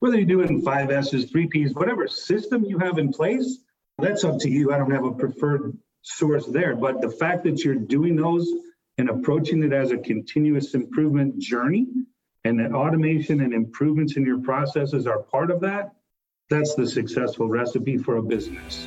whether you're doing five S's, three P's, whatever system you have in place, that's up to you. I don't have a preferred source there, but the fact that you're doing those and approaching it as a continuous improvement journey and that automation and improvements in your processes are part of that, that's the successful recipe for a business.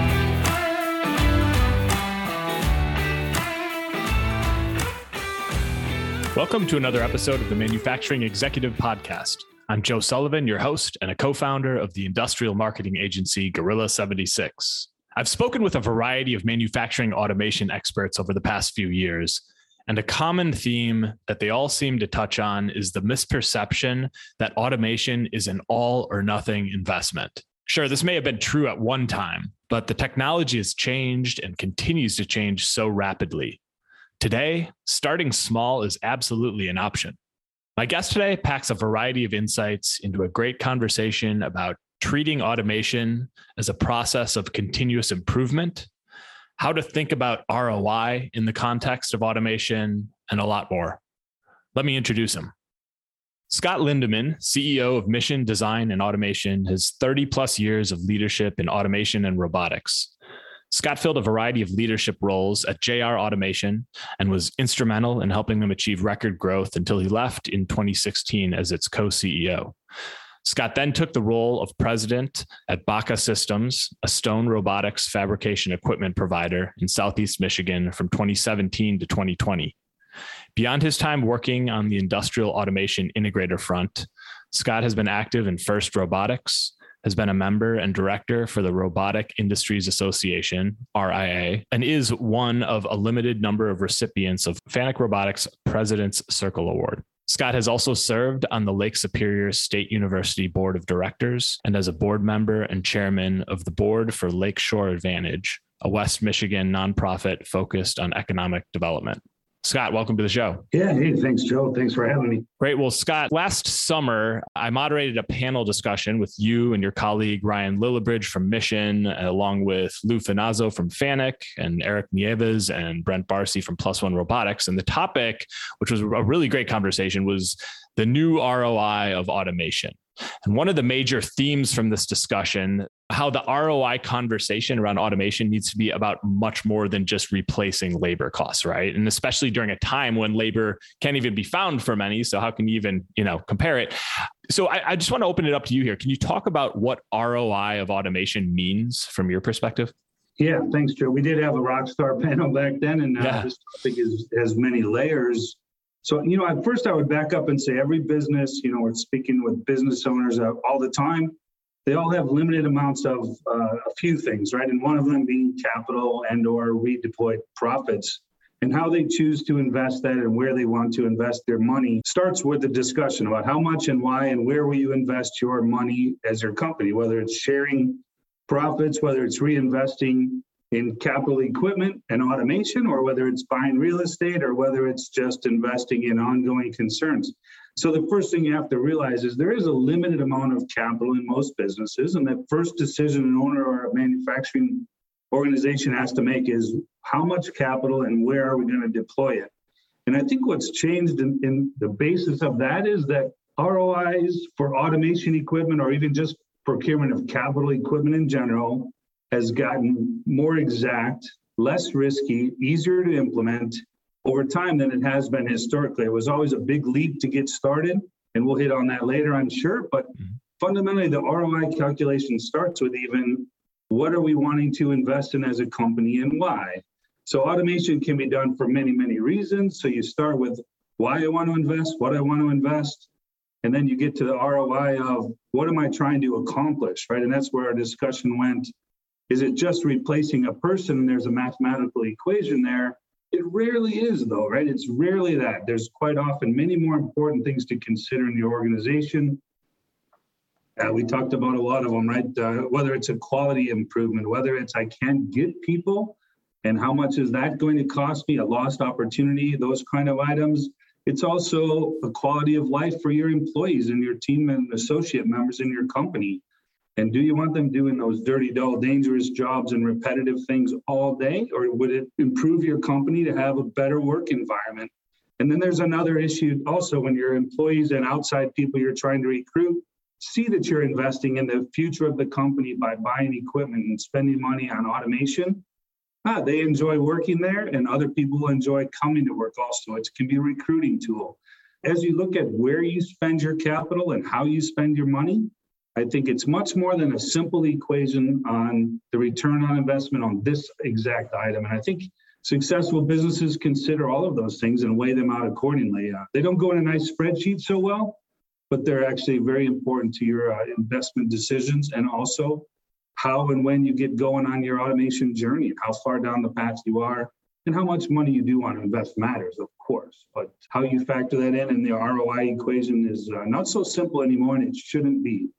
Welcome to another episode of the Manufacturing Executive Podcast. I'm Joe Sullivan, your host and a co founder of the industrial marketing agency Gorilla 76. I've spoken with a variety of manufacturing automation experts over the past few years, and a common theme that they all seem to touch on is the misperception that automation is an all or nothing investment. Sure, this may have been true at one time, but the technology has changed and continues to change so rapidly. Today, starting small is absolutely an option. My guest today packs a variety of insights into a great conversation about treating automation as a process of continuous improvement, how to think about ROI in the context of automation, and a lot more. Let me introduce him. Scot Lindemann, CEO of Mission Design and Automation, has 30 plus years of leadership in automation and robotics. Scot filled a variety of leadership roles at JR Automation and was instrumental in helping them achieve record growth until he left in 2016 as its co CEO. Scot then took the role of president at Baca Systems, a stone robotics fabrication equipment provider in Southeast Michigan from 2017 to 2020. Beyond his time working on the industrial automation integrator front, Scot has been active in FIRST Robotics, has been a member and director for the Robotic Industries Association, RIA, and is one of a limited number of recipients of Fanuc Robotics President's Circle Award. Scot has also served on the Lake Superior State University Board of Directors and as a board member and chairman of the board for Lakeshore Advantage, a West Michigan nonprofit focused on economic development. Scot, welcome to the show. Yeah. Hey, thanks, Joe. Thanks for having me. Great. Well, Scot, last summer, I moderated a panel discussion with you and your colleague, Ryan Lillibridge from Mission, along with Lou Finazzo from Fanuc and Erik Nieves and Brent Barcy from Plus One Robotics. And the topic, which was a really great conversation, was the new ROI of automation. And one of the major themes from this discussion, how the ROI conversation around automation needs to be about much more than just replacing labor costs, right? And especially during a time when labor can't even be found for many. So how can you even, you know, compare it? So I, I just want to open it up to you here. Can you talk about what ROI of automation means from your perspective? Yeah, thanks, Joe. We did have a rock star panel back then, and uh, yeah. this topic is, has many layers. So, you know, at first I would back up and say every business, you know, we're speaking with business owners all the time. They all have limited amounts of uh, a few things, right? And one of them being capital and or redeployed profits. And how they choose to invest that and where they want to invest their money starts with the discussion about how much and why and where will you invest your money as your company, whether it's sharing profits, whether it's reinvesting in capital equipment and automation, or whether it's buying real estate, or whether it's just investing in ongoing concerns. So, the first thing you have to realize is there is a limited amount of capital in most businesses, and the first decision an owner or a manufacturing organization has to make is how much capital and where are we going to deploy it? And I think what's changed in, in the basis of that is that ROIs for automation equipment or even just procurement of capital equipment in general has gotten more exact, less risky, easier to implement over time than it has been historically. It was always a big leap to get started, and we'll hit on that later, I'm sure. But mm-hmm. fundamentally, the ROI calculation starts with even what are we wanting to invest in as a company and why. So automation can be done for many, many reasons. So you start with why I want to invest, what I want to invest, and then you get to the ROI of what am I trying to accomplish, right? And that's where our discussion went is it just replacing a person there's a mathematical equation there? It rarely is, though, right? It's rarely that. There's quite often many more important things to consider in the organization. Uh, we talked about a lot of them, right? Uh, whether it's a quality improvement, whether it's I can't get people, and how much is that going to cost me? A lost opportunity, those kind of items. It's also a quality of life for your employees and your team and associate members in your company. And do you want them doing those dirty, dull, dangerous jobs and repetitive things all day? Or would it improve your company to have a better work environment? And then there's another issue also when your employees and outside people you're trying to recruit see that you're investing in the future of the company by buying equipment and spending money on automation. Ah, they enjoy working there, and other people enjoy coming to work also. It can be a recruiting tool. As you look at where you spend your capital and how you spend your money, I think it's much more than a simple equation on the return on investment on this exact item. And I think successful businesses consider all of those things and weigh them out accordingly. Uh, they don't go in a nice spreadsheet so well, but they're actually very important to your uh, investment decisions and also how and when you get going on your automation journey how far down the path you are and how much money you do want to invest matters, of course. But how you factor that in in the ROI equation is uh, not so simple anymore, and it shouldn't be.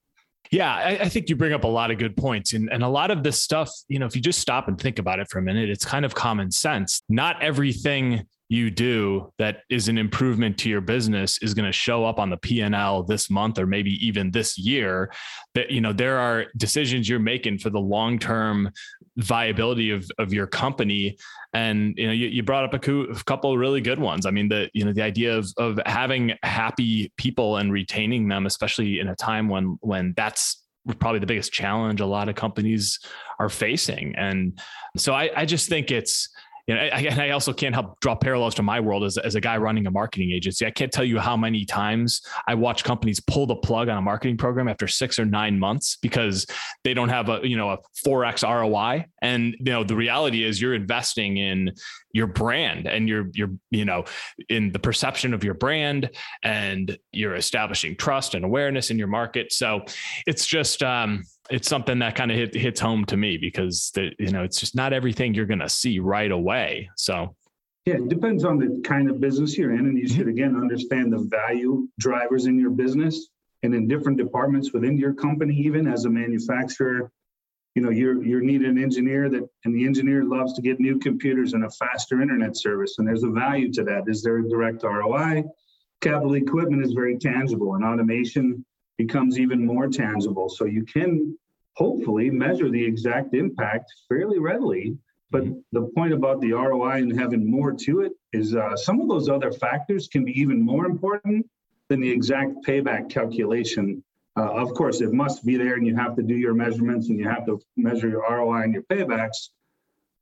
Yeah, I, I, think you bring up a lot of good points. And, and a lot of this stuff, you know, if you just stop and think about it for a minute, it's kind of common sense. Not everything you do that is an improvement to your business is going to show up on the P&L this month or maybe even this year. That you know there are decisions you're making for the long-term viability of, of your company. And you know you, you brought up a, a couple really good ones. I mean the you know the idea of, of having happy people and retaining them especially in a time when when that's probably the biggest challenge a lot of companies are facing. And so i, I just think it's you know, and I also can't help draw parallels to my world as, as a guy running a marketing agency. I can't tell you how many times I watch companies pull the plug on a marketing program after six or nine months because they don't have a, you know, a 4X ROI. And, you know, the reality is you're investing in your brand and you're, you're, you know, in the perception of your brand and you're establishing trust and awareness in your market. So it's just, um, it's something that kind of hit, hits home to me because the, you know it's just not everything you're going to see right away. So yeah, it depends on the kind of business you're in, and you should again understand the value drivers in your business and in different departments within your company. Even as a manufacturer, you know you're you need an engineer that, and the engineer loves to get new computers and a faster internet service, and there's a value to that. Is there a direct ROI? Capital equipment is very tangible, and automation becomes even more tangible. So you can hopefully measure the exact impact fairly readily. But mm-hmm. the point about the ROI and having more to it is uh, some of those other factors can be even more important than the exact payback calculation. Uh, of course, it must be there and you have to do your measurements and you have to measure your ROI and your paybacks.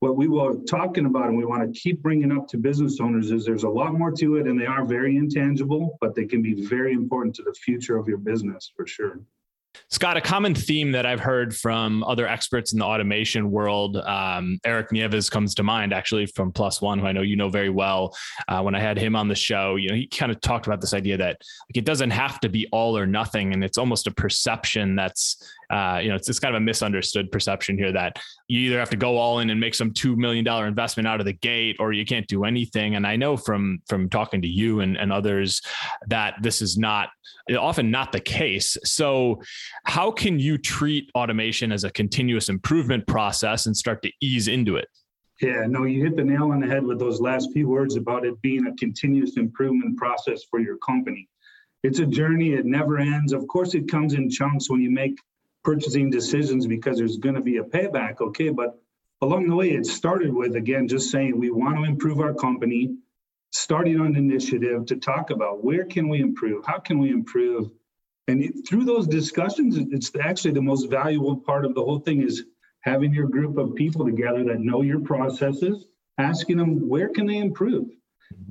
What we were talking about and we want to keep bringing up to business owners is there's a lot more to it and they are very intangible, but they can be very important to the future of your business for sure. Scot, a common theme that I've heard from other experts in the automation world, um, Erik Nieves comes to mind actually from Plus One, who I know you know very well. Uh, when I had him on the show, you know, he kind of talked about this idea that like it doesn't have to be all or nothing, and it's almost a perception that's uh, you know, it's, it's kind of a misunderstood perception here that you either have to go all in and make some two million dollar investment out of the gate, or you can't do anything. And I know from from talking to you and, and others that this is not often not the case. So, how can you treat automation as a continuous improvement process and start to ease into it? Yeah, no, you hit the nail on the head with those last few words about it being a continuous improvement process for your company. It's a journey, it never ends. Of course, it comes in chunks when you make purchasing decisions because there's going to be a payback. Okay, but along the way, it started with again just saying we want to improve our company, starting on an initiative to talk about where can we improve, how can we improve, and through those discussions, it's actually the most valuable part of the whole thing is having your group of people together that know your processes, asking them where can they improve.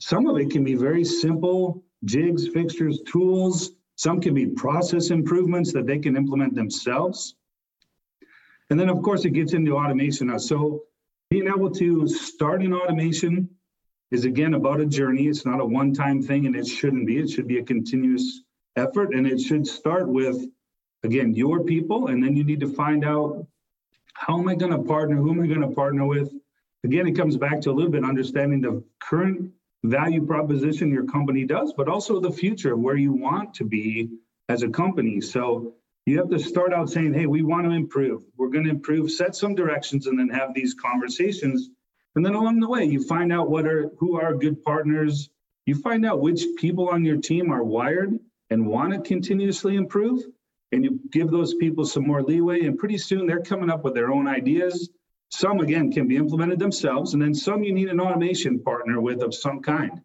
Some of it can be very simple jigs, fixtures, tools some can be process improvements that they can implement themselves. And then, of course, it gets into automation. So, being able to start an automation is again about a journey. It's not a one time thing, and it shouldn't be. It should be a continuous effort, and it should start with, again, your people. And then you need to find out how am I going to partner? Who am I going to partner with? Again, it comes back to a little bit understanding the current value proposition your company does, but also the future of where you want to be as a company. So you have to start out saying, hey, we want to improve. We're going to improve, set some directions, and then have these conversations. And then along the way, you find out what are who are good partners. You find out which people on your team are wired and want to continuously improve. And you give those people some more leeway. And pretty soon they're coming up with their own ideas. Some, again, can be implemented themselves. And then some you need an automation partner with of some kind.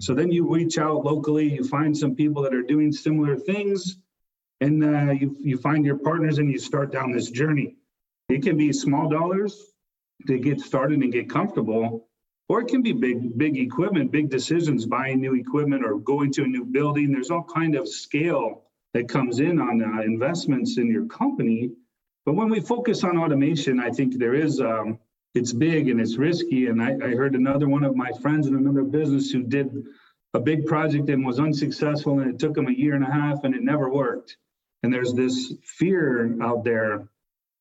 So then you reach out locally, you find some people that are doing similar things and uh, you, you find your partners and you start down this journey. It can be small dollars to get started and get comfortable, or it can be big, big equipment, big decisions, buying new equipment or going to a new building. There's all kind of scale that comes in on uh, investments in your company. But when we focus on automation, I think there is um, it's big and it's risky. And I, I heard another one of my friends in another business who did a big project and was unsuccessful, and it took him a year and a half, and it never worked and there's this fear out there.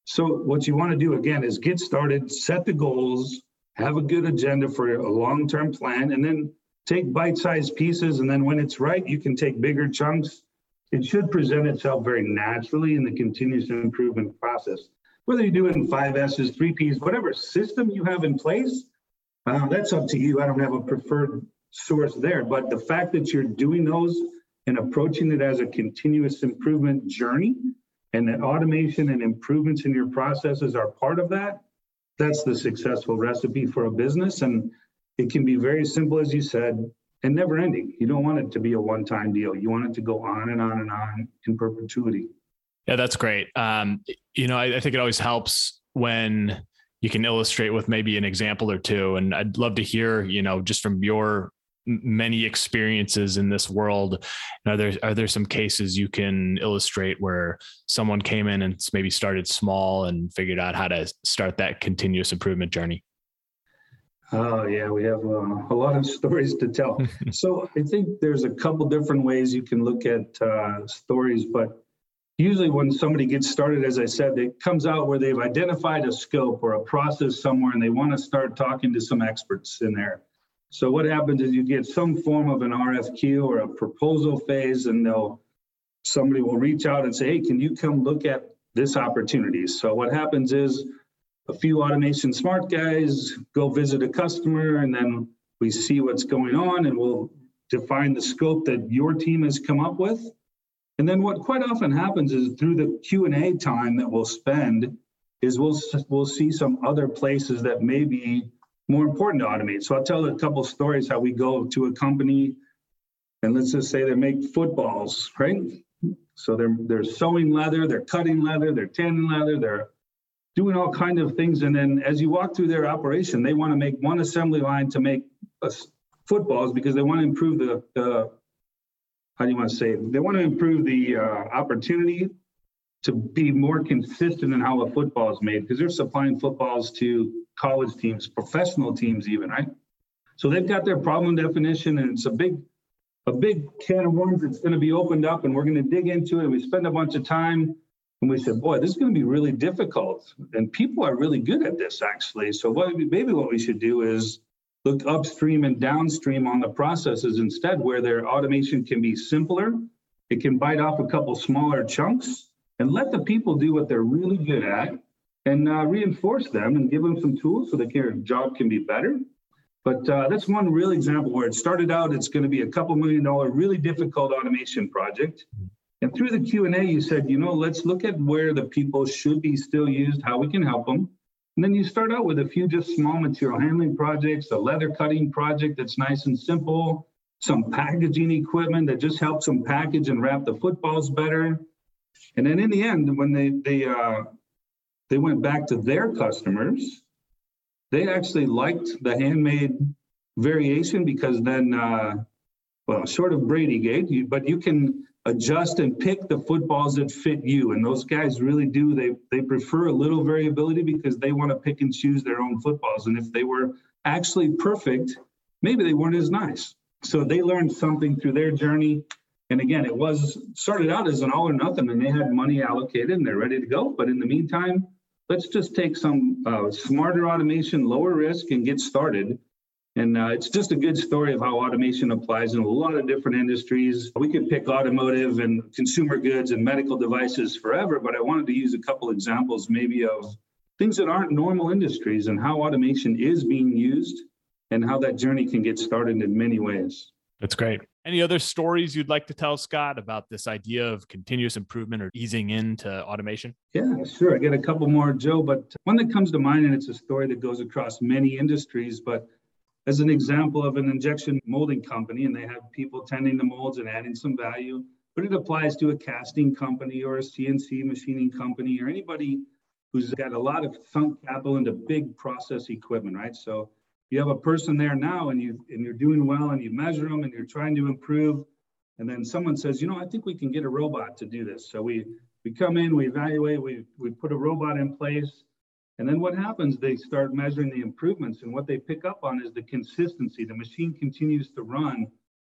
So what you want to do again is get started, set the goals, have a good agenda for a long-term plan, and then take bite-sized pieces. And then when it's right, you can take bigger chunks. It should present itself very naturally in the continuous improvement process. Whether you do it in five S's, three P's, whatever system you have in place, uh, that's up to you. I don't have a preferred source there, but the fact that you're doing those and approaching it as a continuous improvement journey and that automation and improvements in your processes are part of that, that's the successful recipe for a business. And it can be very simple, as you said, and never ending. You don't want it to be a one time deal. You want it to go on and on and on in perpetuity. Yeah, that's great. Um, you know, I, I think it always helps when you can illustrate with maybe an example or two. And I'd love to hear, you know, just from your many experiences in this world are there are there some cases you can illustrate where someone came in and maybe started small and figured out how to start that continuous improvement journey oh yeah we have uh, a lot of stories to tell so i think there's a couple different ways you can look at uh, stories but usually when somebody gets started as i said it comes out where they've identified a scope or a process somewhere and they want to start talking to some experts in there so what happens is you get some form of an RFQ or a proposal phase, and they'll somebody will reach out and say, "Hey, can you come look at this opportunity?" So what happens is a few automation smart guys go visit a customer, and then we see what's going on, and we'll define the scope that your team has come up with. And then what quite often happens is through the Q and A time that we'll spend is we'll we'll see some other places that may be more important to automate. So I'll tell a couple stories how we go to a company and let's just say they make footballs, right? So they're they're sewing leather, they're cutting leather, they're tanning leather, they're doing all kind of things. And then as you walk through their operation, they want to make one assembly line to make footballs because they want to improve the, the how do you want to say it? They want to improve the uh, opportunity to be more consistent in how a football is made because they're supplying footballs to college teams, professional teams, even right. So they've got their problem definition, and it's a big, a big can of worms that's going to be opened up, and we're going to dig into it. And we spend a bunch of time, and we said, "Boy, this is going to be really difficult." And people are really good at this, actually. So what maybe what we should do is look upstream and downstream on the processes instead, where their automation can be simpler. It can bite off a couple smaller chunks and let the people do what they're really good at and uh, reinforce them and give them some tools so their job can be better. But uh, that's one real example where it started out. It's going to be a couple million dollar, really difficult automation project. And through the Q and A, you said, you know, let's look at where the people should be still used, how we can help them. And then you start out with a few just small material handling projects, a leather cutting project that's nice and simple, some packaging equipment that just helps them package and wrap the footballs better. And then in the end, when they they uh, they went back to their customers, they actually liked the handmade variation because then, uh, well, short of Brady Gate, you, but you can adjust and pick the footballs that fit you. And those guys really do. They they prefer a little variability because they want to pick and choose their own footballs. And if they were actually perfect, maybe they weren't as nice. So they learned something through their journey and again, it was started out as an all or nothing, and they had money allocated and they're ready to go. But in the meantime, let's just take some uh, smarter automation, lower risk, and get started. And uh, it's just a good story of how automation applies in a lot of different industries. We could pick automotive and consumer goods and medical devices forever, but I wanted to use a couple examples maybe of things that aren't normal industries and how automation is being used and how that journey can get started in many ways. That's great. Any other stories you'd like to tell, Scot, about this idea of continuous improvement or easing into automation? Yeah, sure. I get a couple more, Joe, but one that comes to mind, and it's a story that goes across many industries, but as an example of an injection molding company, and they have people tending the molds and adding some value, but it applies to a casting company or a CNC machining company or anybody who's got a lot of sunk capital into big process equipment, right? So you have a person there now and you and you're doing well and you measure them and you're trying to improve and then someone says you know i think we can get a robot to do this so we we come in we evaluate we we put a robot in place and then what happens they start measuring the improvements and what they pick up on is the consistency. The machine continues to run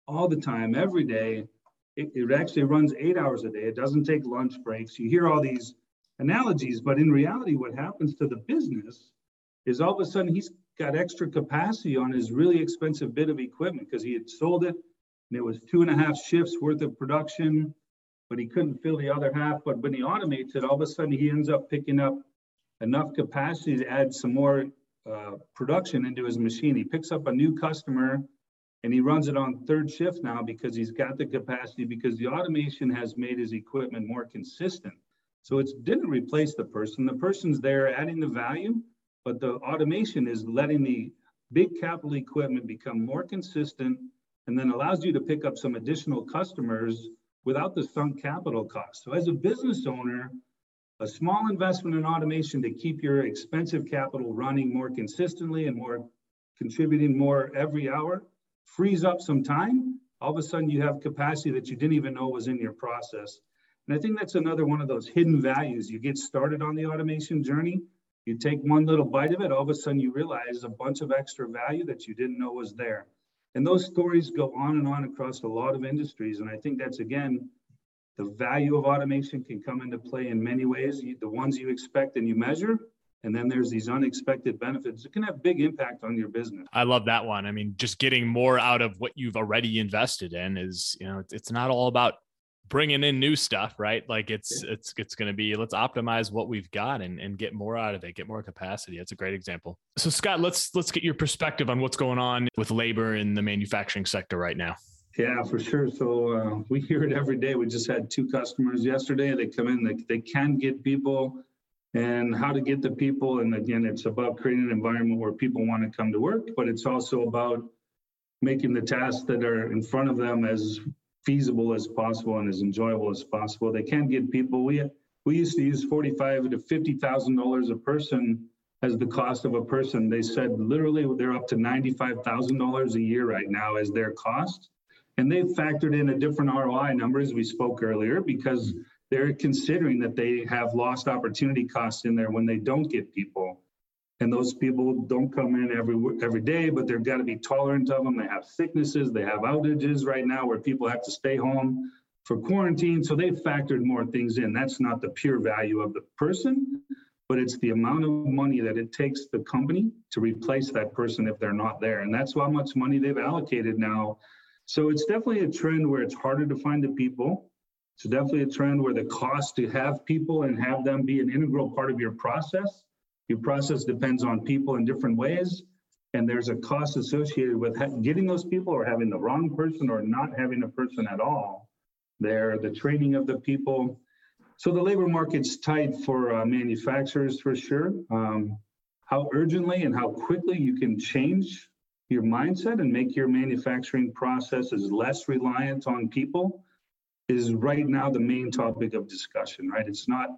all the time every day. It, it actually runs eight hours a day. It doesn't take lunch breaks. You hear all these analogies but in reality what happens to the business is all of a sudden he's got extra capacity on his really expensive bit of equipment because he had sold it and it was two and a half shifts worth of production, but he couldn't fill the other half. But when he automates it, all of a sudden he ends up picking up enough capacity to add some more uh, production into his machine. He picks up a new customer and he runs it on third shift now because he's got the capacity because the automation has made his equipment more consistent. So it didn't replace the person. The person's there adding the value, but the automation is letting the big capital equipment become more consistent and then allows you to pick up some additional customers without the sunk capital cost. So as a business owner, a small investment in automation to keep your expensive capital running more consistently and more contributing more every hour frees up some time. All of a sudden you have capacity that you didn't even know was in your process. And I think that's another one of those hidden values. You get started on the automation journey you take one little bite of it, all of a sudden you realize a bunch of extra value that you didn't know was there. And those stories go on and on across a lot of industries. And I think that's again, the value of automation can come into play in many ways. The ones you expect and you measure, and then there's these unexpected benefits it can have big impact on your business i love that one i mean just getting more out of what you've already invested in is you know it's not all about bringing in new stuff, right? Like it's yeah. it's it's going to be let's optimize what we've got and and get more out of it, get more capacity. That's a great example. So Scot, let's let's get your perspective on what's going on with labor in the manufacturing sector right now. Yeah, for sure. So uh, we hear it every day. We just had two customers yesterday. They come in, they, they can get people and how to get the people. And again, it's about creating an environment where people want to come to work, but it's also about making the tasks that are in front of them as feasible as possible and as enjoyable as possible. They can get people. We we used to use forty-five to fifty thousand dollars a person as the cost of a person. They said literally they're up to ninety-five thousand dollars a year right now as their cost, and they've factored in a different ROI number as we spoke earlier because they're considering that they have lost opportunity costs in there when they don't get people. And those people don't come in every every day but they've got to be tolerant of them. They have sicknesses they have outages right now where people have to stay home for quarantine. So they've factored more things in. That's not the pure value of the person but it's the amount of money that it takes the company to replace that person if they're not there. And that's how much money they've allocated now so it's definitely a trend where it's harder to find the people it's definitely a trend where the cost to have people and have them be an integral part of your process your process depends on people in different ways, and there's a cost associated with getting those people or having the wrong person or not having a person at all there, the training of the people. So the labor market's tight for uh, manufacturers for sure. Um, how urgently and how quickly you can change your mindset and make your manufacturing processes less reliant on people is right now the main topic of discussion, right? It's not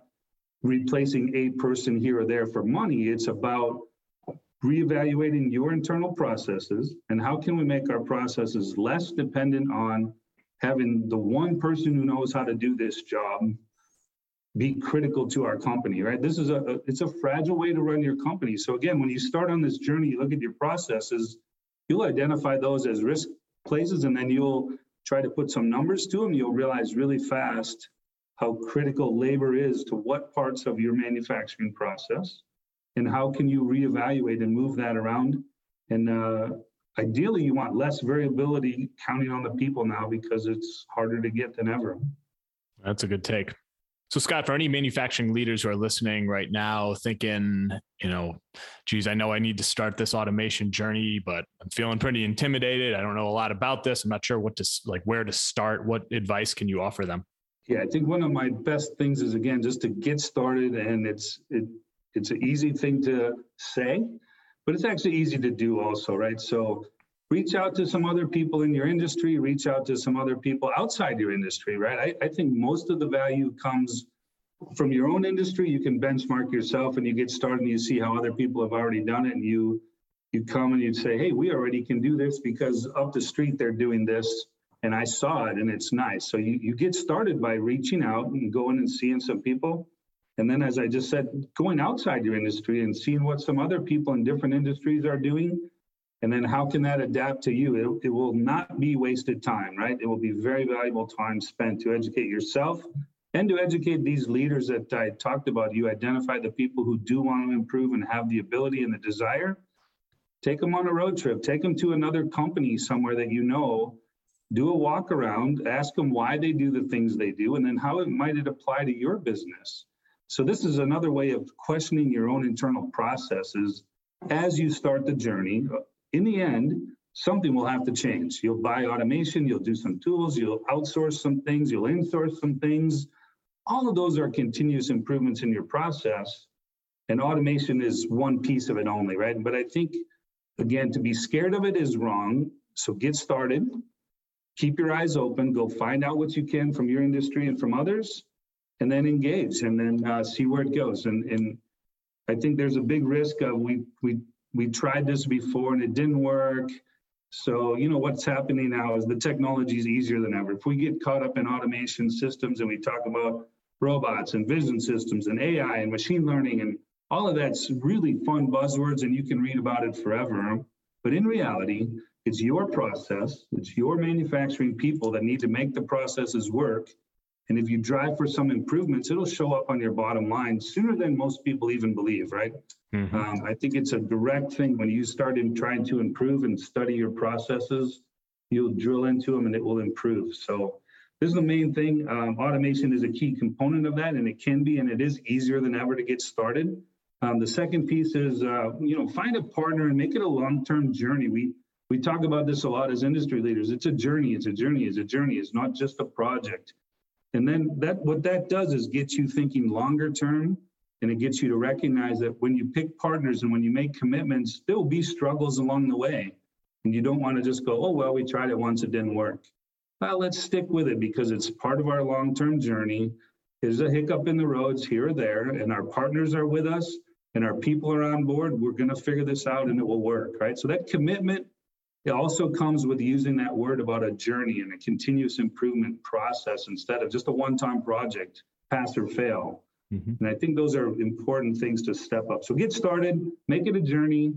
replacing a person here or there for money. It's about reevaluating your internal processes and how can we make our processes less dependent on having the one person who knows how to do this job be critical to our company right this is a, it's a fragile way to run your company so again when you start on this journey you look at your processes you'll identify those as risk places and then you'll try to put some numbers to them you'll realize really fast how critical labor is to what parts of your manufacturing process and how can you reevaluate and move that around and uh, ideally, you want less variability counting on the people now because it's harder to get than ever. That's a good take. So, Scot, for any manufacturing leaders who are listening right now, thinking, you know, geez, I know I need to start this automation journey, but I'm feeling pretty intimidated. I don't know a lot about this. I'm not sure what to like, where to start. What advice can you offer them? Yeah, I think one of my best things is again just to get started, and it's it it's an easy thing to say, but it's actually easy to do also, right? So reach out to some other people in your industry, reach out to some other people outside your industry, right? I, I think most of the value comes from your own industry. You can benchmark yourself and you get started and you see how other people have already done it and you you come and you'd say, hey, we already can do this because up the street they're doing this and I saw it and it's nice. So you, you get started by reaching out and going and seeing some people. And then, as I just said, going outside your industry and seeing what some other people in different industries are doing and then how can that adapt to you? It, it will not be wasted time, right? It will be very valuable time spent to educate yourself and to educate these leaders that I talked about. You identify the people who do want to improve and have the ability and the desire. Take them on a road trip, take them to another company somewhere that you know. Do a walk around, ask them why they do the things they do, and then how it might it apply to your business. So this is another way of questioning your own internal processes as you start the journey in the end, something will have to change. You'll buy automation, you'll do some tools, you'll outsource some things, you'll insource some things. All of those are continuous improvements in your process. And automation is one piece of it only, right? But I think, again, to be scared of it is wrong. So get started, keep your eyes open, go find out what you can from your industry and from others, and then engage and then uh, see where it goes. And, and I think there's a big risk of we, we we tried this before and it didn't work. So, you know, what's happening now is the technology is easier than ever. If we get caught up in automation systems and we talk about robots and vision systems and AI and machine learning and all of that's really fun buzzwords and you can read about it forever. But in reality, it's your process, it's your manufacturing people that need to make the processes work. And if you drive for some improvements, it'll show up on your bottom line sooner than most people even believe, right? Mm-hmm. Um, I think it's a direct thing when you start in trying to improve and study your processes, you'll drill into them and it will improve. So this is the main thing. Um, automation is a key component of that, and it can be, and it is easier than ever to get started. Um, the second piece is, uh, you know, find a partner and make it a long-term journey. We we talk about this a lot as industry leaders. It's a journey. It's a journey. It's a journey. It's not just a project. And then that what that does is gets you thinking longer term and it gets you to recognize that when you pick partners and when you make commitments, there will be struggles along the way. And you don't want to just go, oh, well, we tried it once, it didn't work. Well, let's stick with it because it's part of our long term journey. There's a hiccup in the roads here or there, and our partners are with us and our people are on board. We're going to figure this out and it will work, right? So that commitment it also comes with using that word about a journey and a continuous improvement process instead of just a one time project, pass or fail. Mm-hmm. And I think those are important things to step up. So get started, make it a journey,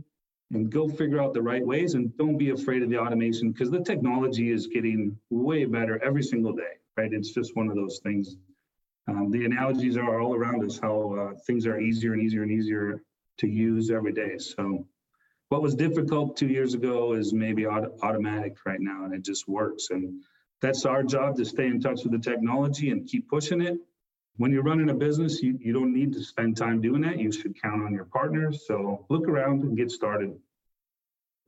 and go figure out the right ways. And don't be afraid of the automation because the technology is getting way better every single day, right? It's just one of those things. Um, the analogies are all around us how uh, things are easier and easier and easier to use every day. So what was difficult two years ago is maybe auto- automatic right now, and it just works. And that's our job to stay in touch with the technology and keep pushing it. When you're running a business, you, you don't need to spend time doing that. You should count on your partners. So look around and get started.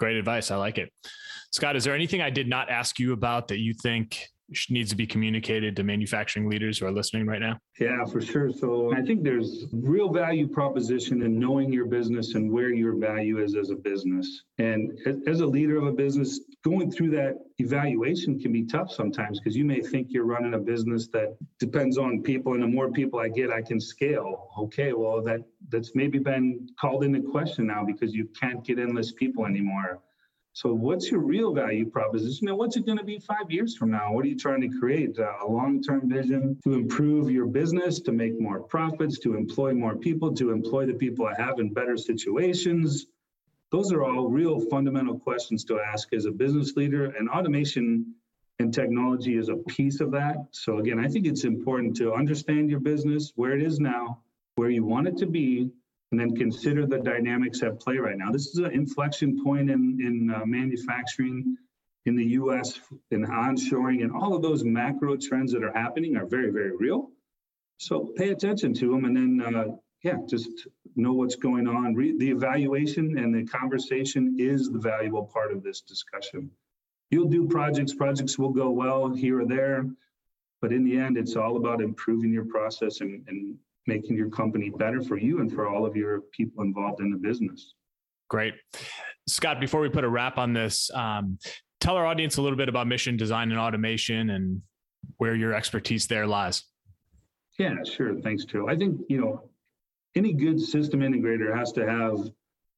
Great advice. I like it. Scot, is there anything I did not ask you about that you think needs to be communicated to manufacturing leaders who are listening right now? Yeah, for sure. So I think there's real value proposition in knowing your business and where your value is as a business. And as a leader of a business, going through that evaluation can be tough sometimes because you may think you're running a business that depends on people and the more people I get, I can scale. Okay, well that that's maybe been called into question now because you can't get endless people anymore. So, what's your real value proposition and what's it going to be five years from now? What are you trying to create? Uh, a long term vision to improve your business, to make more profits, to employ more people, to employ the people I have in better situations? Those are all real fundamental questions to ask as a business leader, and automation and technology is a piece of that. So, again, I think it's important to understand your business, where it is now, where you want it to be, and then consider the dynamics at play right now. This is an inflection point in, in uh, manufacturing in the US in onshoring and all of those macro trends that are happening are very, very real. So pay attention to them and then, uh, yeah, just know what's going on. Re- the evaluation and the conversation is the valuable part of this discussion. You'll do projects, projects will go well here or there, but in the end, it's all about improving your process and, and making your company better for you and for all of your people involved in the business. Great. Scot, before we put a wrap on this, um, tell our audience a little bit about mission design and automation and where your expertise there lies. Yeah, sure. Thanks, Joe. I think, you know, any good system integrator has to have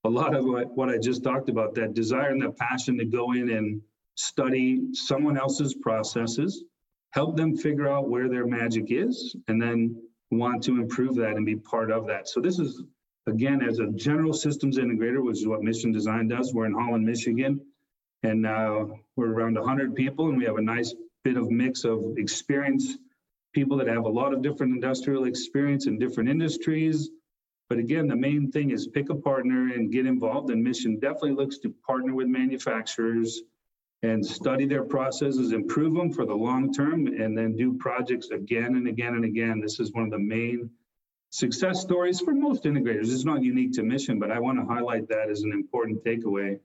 a lot of what, what I just talked about that desire and that passion to go in and study someone else's processes, help them figure out where their magic is, and then want to improve that and be part of that. So this is again as a general systems integrator, which is what Mission Design does. We're in Holland, Michigan, and uh, we're around 100 people, and we have a nice bit of mix of experience people that have a lot of different industrial experience in different industries. But again, the main thing is pick a partner and get involved. And Mission definitely looks to partner with manufacturers and study their processes, improve them for the long term, and then do projects again and again and again. This is one of the main success stories for most integrators. It's not unique to Mission, but I want to highlight that as an important takeaway.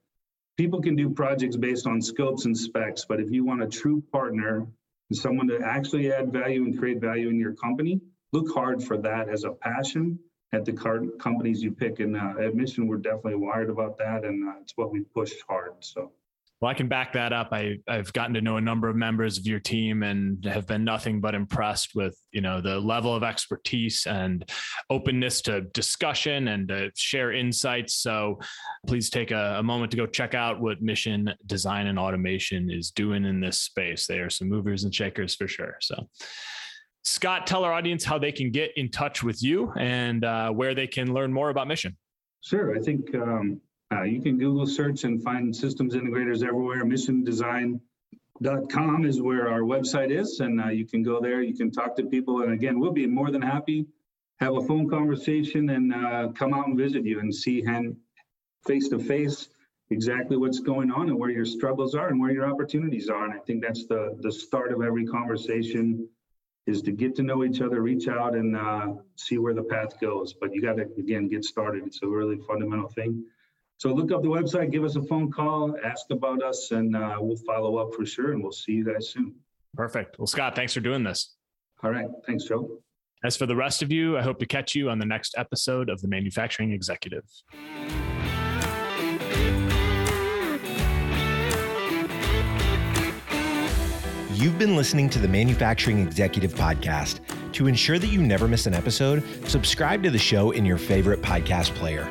People can do projects based on scopes and specs, but if you want a true partner and someone to actually add value and create value in your company, look hard for that as a passion at the companies you pick. And uh, at Mission, we're definitely wired about that, and uh, it's what we push hard. So. Well, I can back that up. I, I've gotten to know a number of members of your team and have been nothing but impressed with, you know, the level of expertise and openness to discussion and to share insights. So please take a, a moment to go check out what Mission Design and Automation is doing in this space. They are some movers and shakers for sure. So Scot, tell our audience how they can get in touch with you and uh, where they can learn more about Mission. Sure. I think um, uh, you can Google search and find systems integrators everywhere. Missiondesign.com is where our website is, and uh, you can go there. You can talk to people, and again, we'll be more than happy have a phone conversation and uh, come out and visit you and see hand face to face exactly what's going on and where your struggles are and where your opportunities are. And I think that's the the start of every conversation is to get to know each other, reach out and uh, see where the path goes. But you got to again get started. It's a really fundamental thing. So look up the website, give us a phone call, ask about us, and uh, we'll follow up for sure. And we'll see you guys soon. Perfect. Well, Scot, thanks for doing this. All right. Thanks, Joe. As for the rest of you, I hope to catch you on the next episode of The Manufacturing Executive. You've been listening to the Manufacturing Executive Podcast. To ensure that you never miss an episode, subscribe to the show in your favorite podcast player.